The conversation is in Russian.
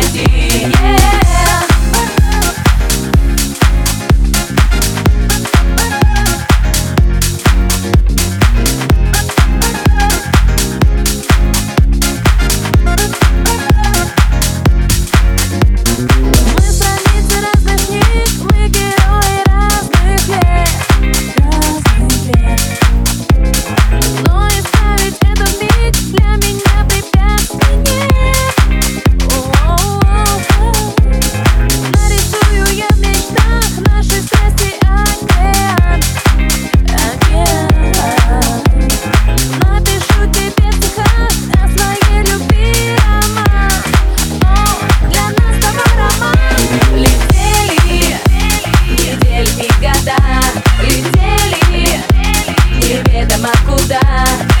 ID. не дома куда.